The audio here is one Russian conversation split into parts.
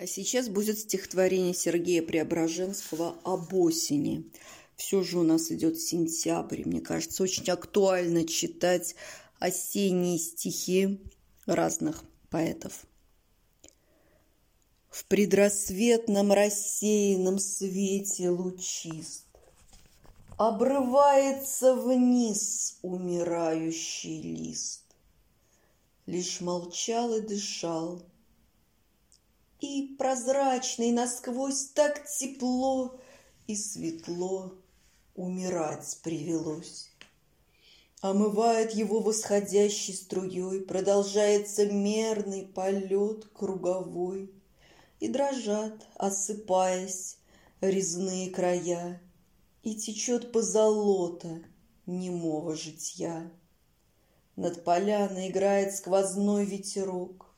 А сейчас будет стихотворение Сергея Преображенского об осени. Все же у нас идет сентябрь. Мне кажется, очень актуально читать осенние стихи разных поэтов. В предрассветном рассеянном свете лучист Обрывается вниз умирающий лист. Лишь молчал и дышал – и прозрачный насквозь так тепло и светло умирать привелось. Омывает его восходящей струей, Продолжается мерный полет круговой, И дрожат, осыпаясь, резные края, И течет позолота немого житья. Над поляной играет сквозной ветерок,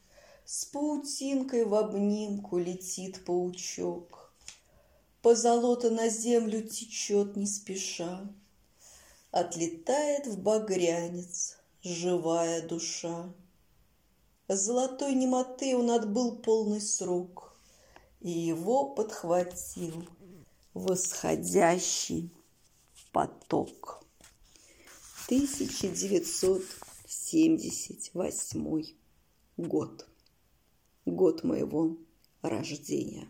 с паутинкой в обнимку летит паучок. Позолота на землю течет не спеша, Отлетает в багрянец живая душа. Золотой немоты он отбыл полный срок, И его подхватил восходящий поток. 1978 год год моего рождения.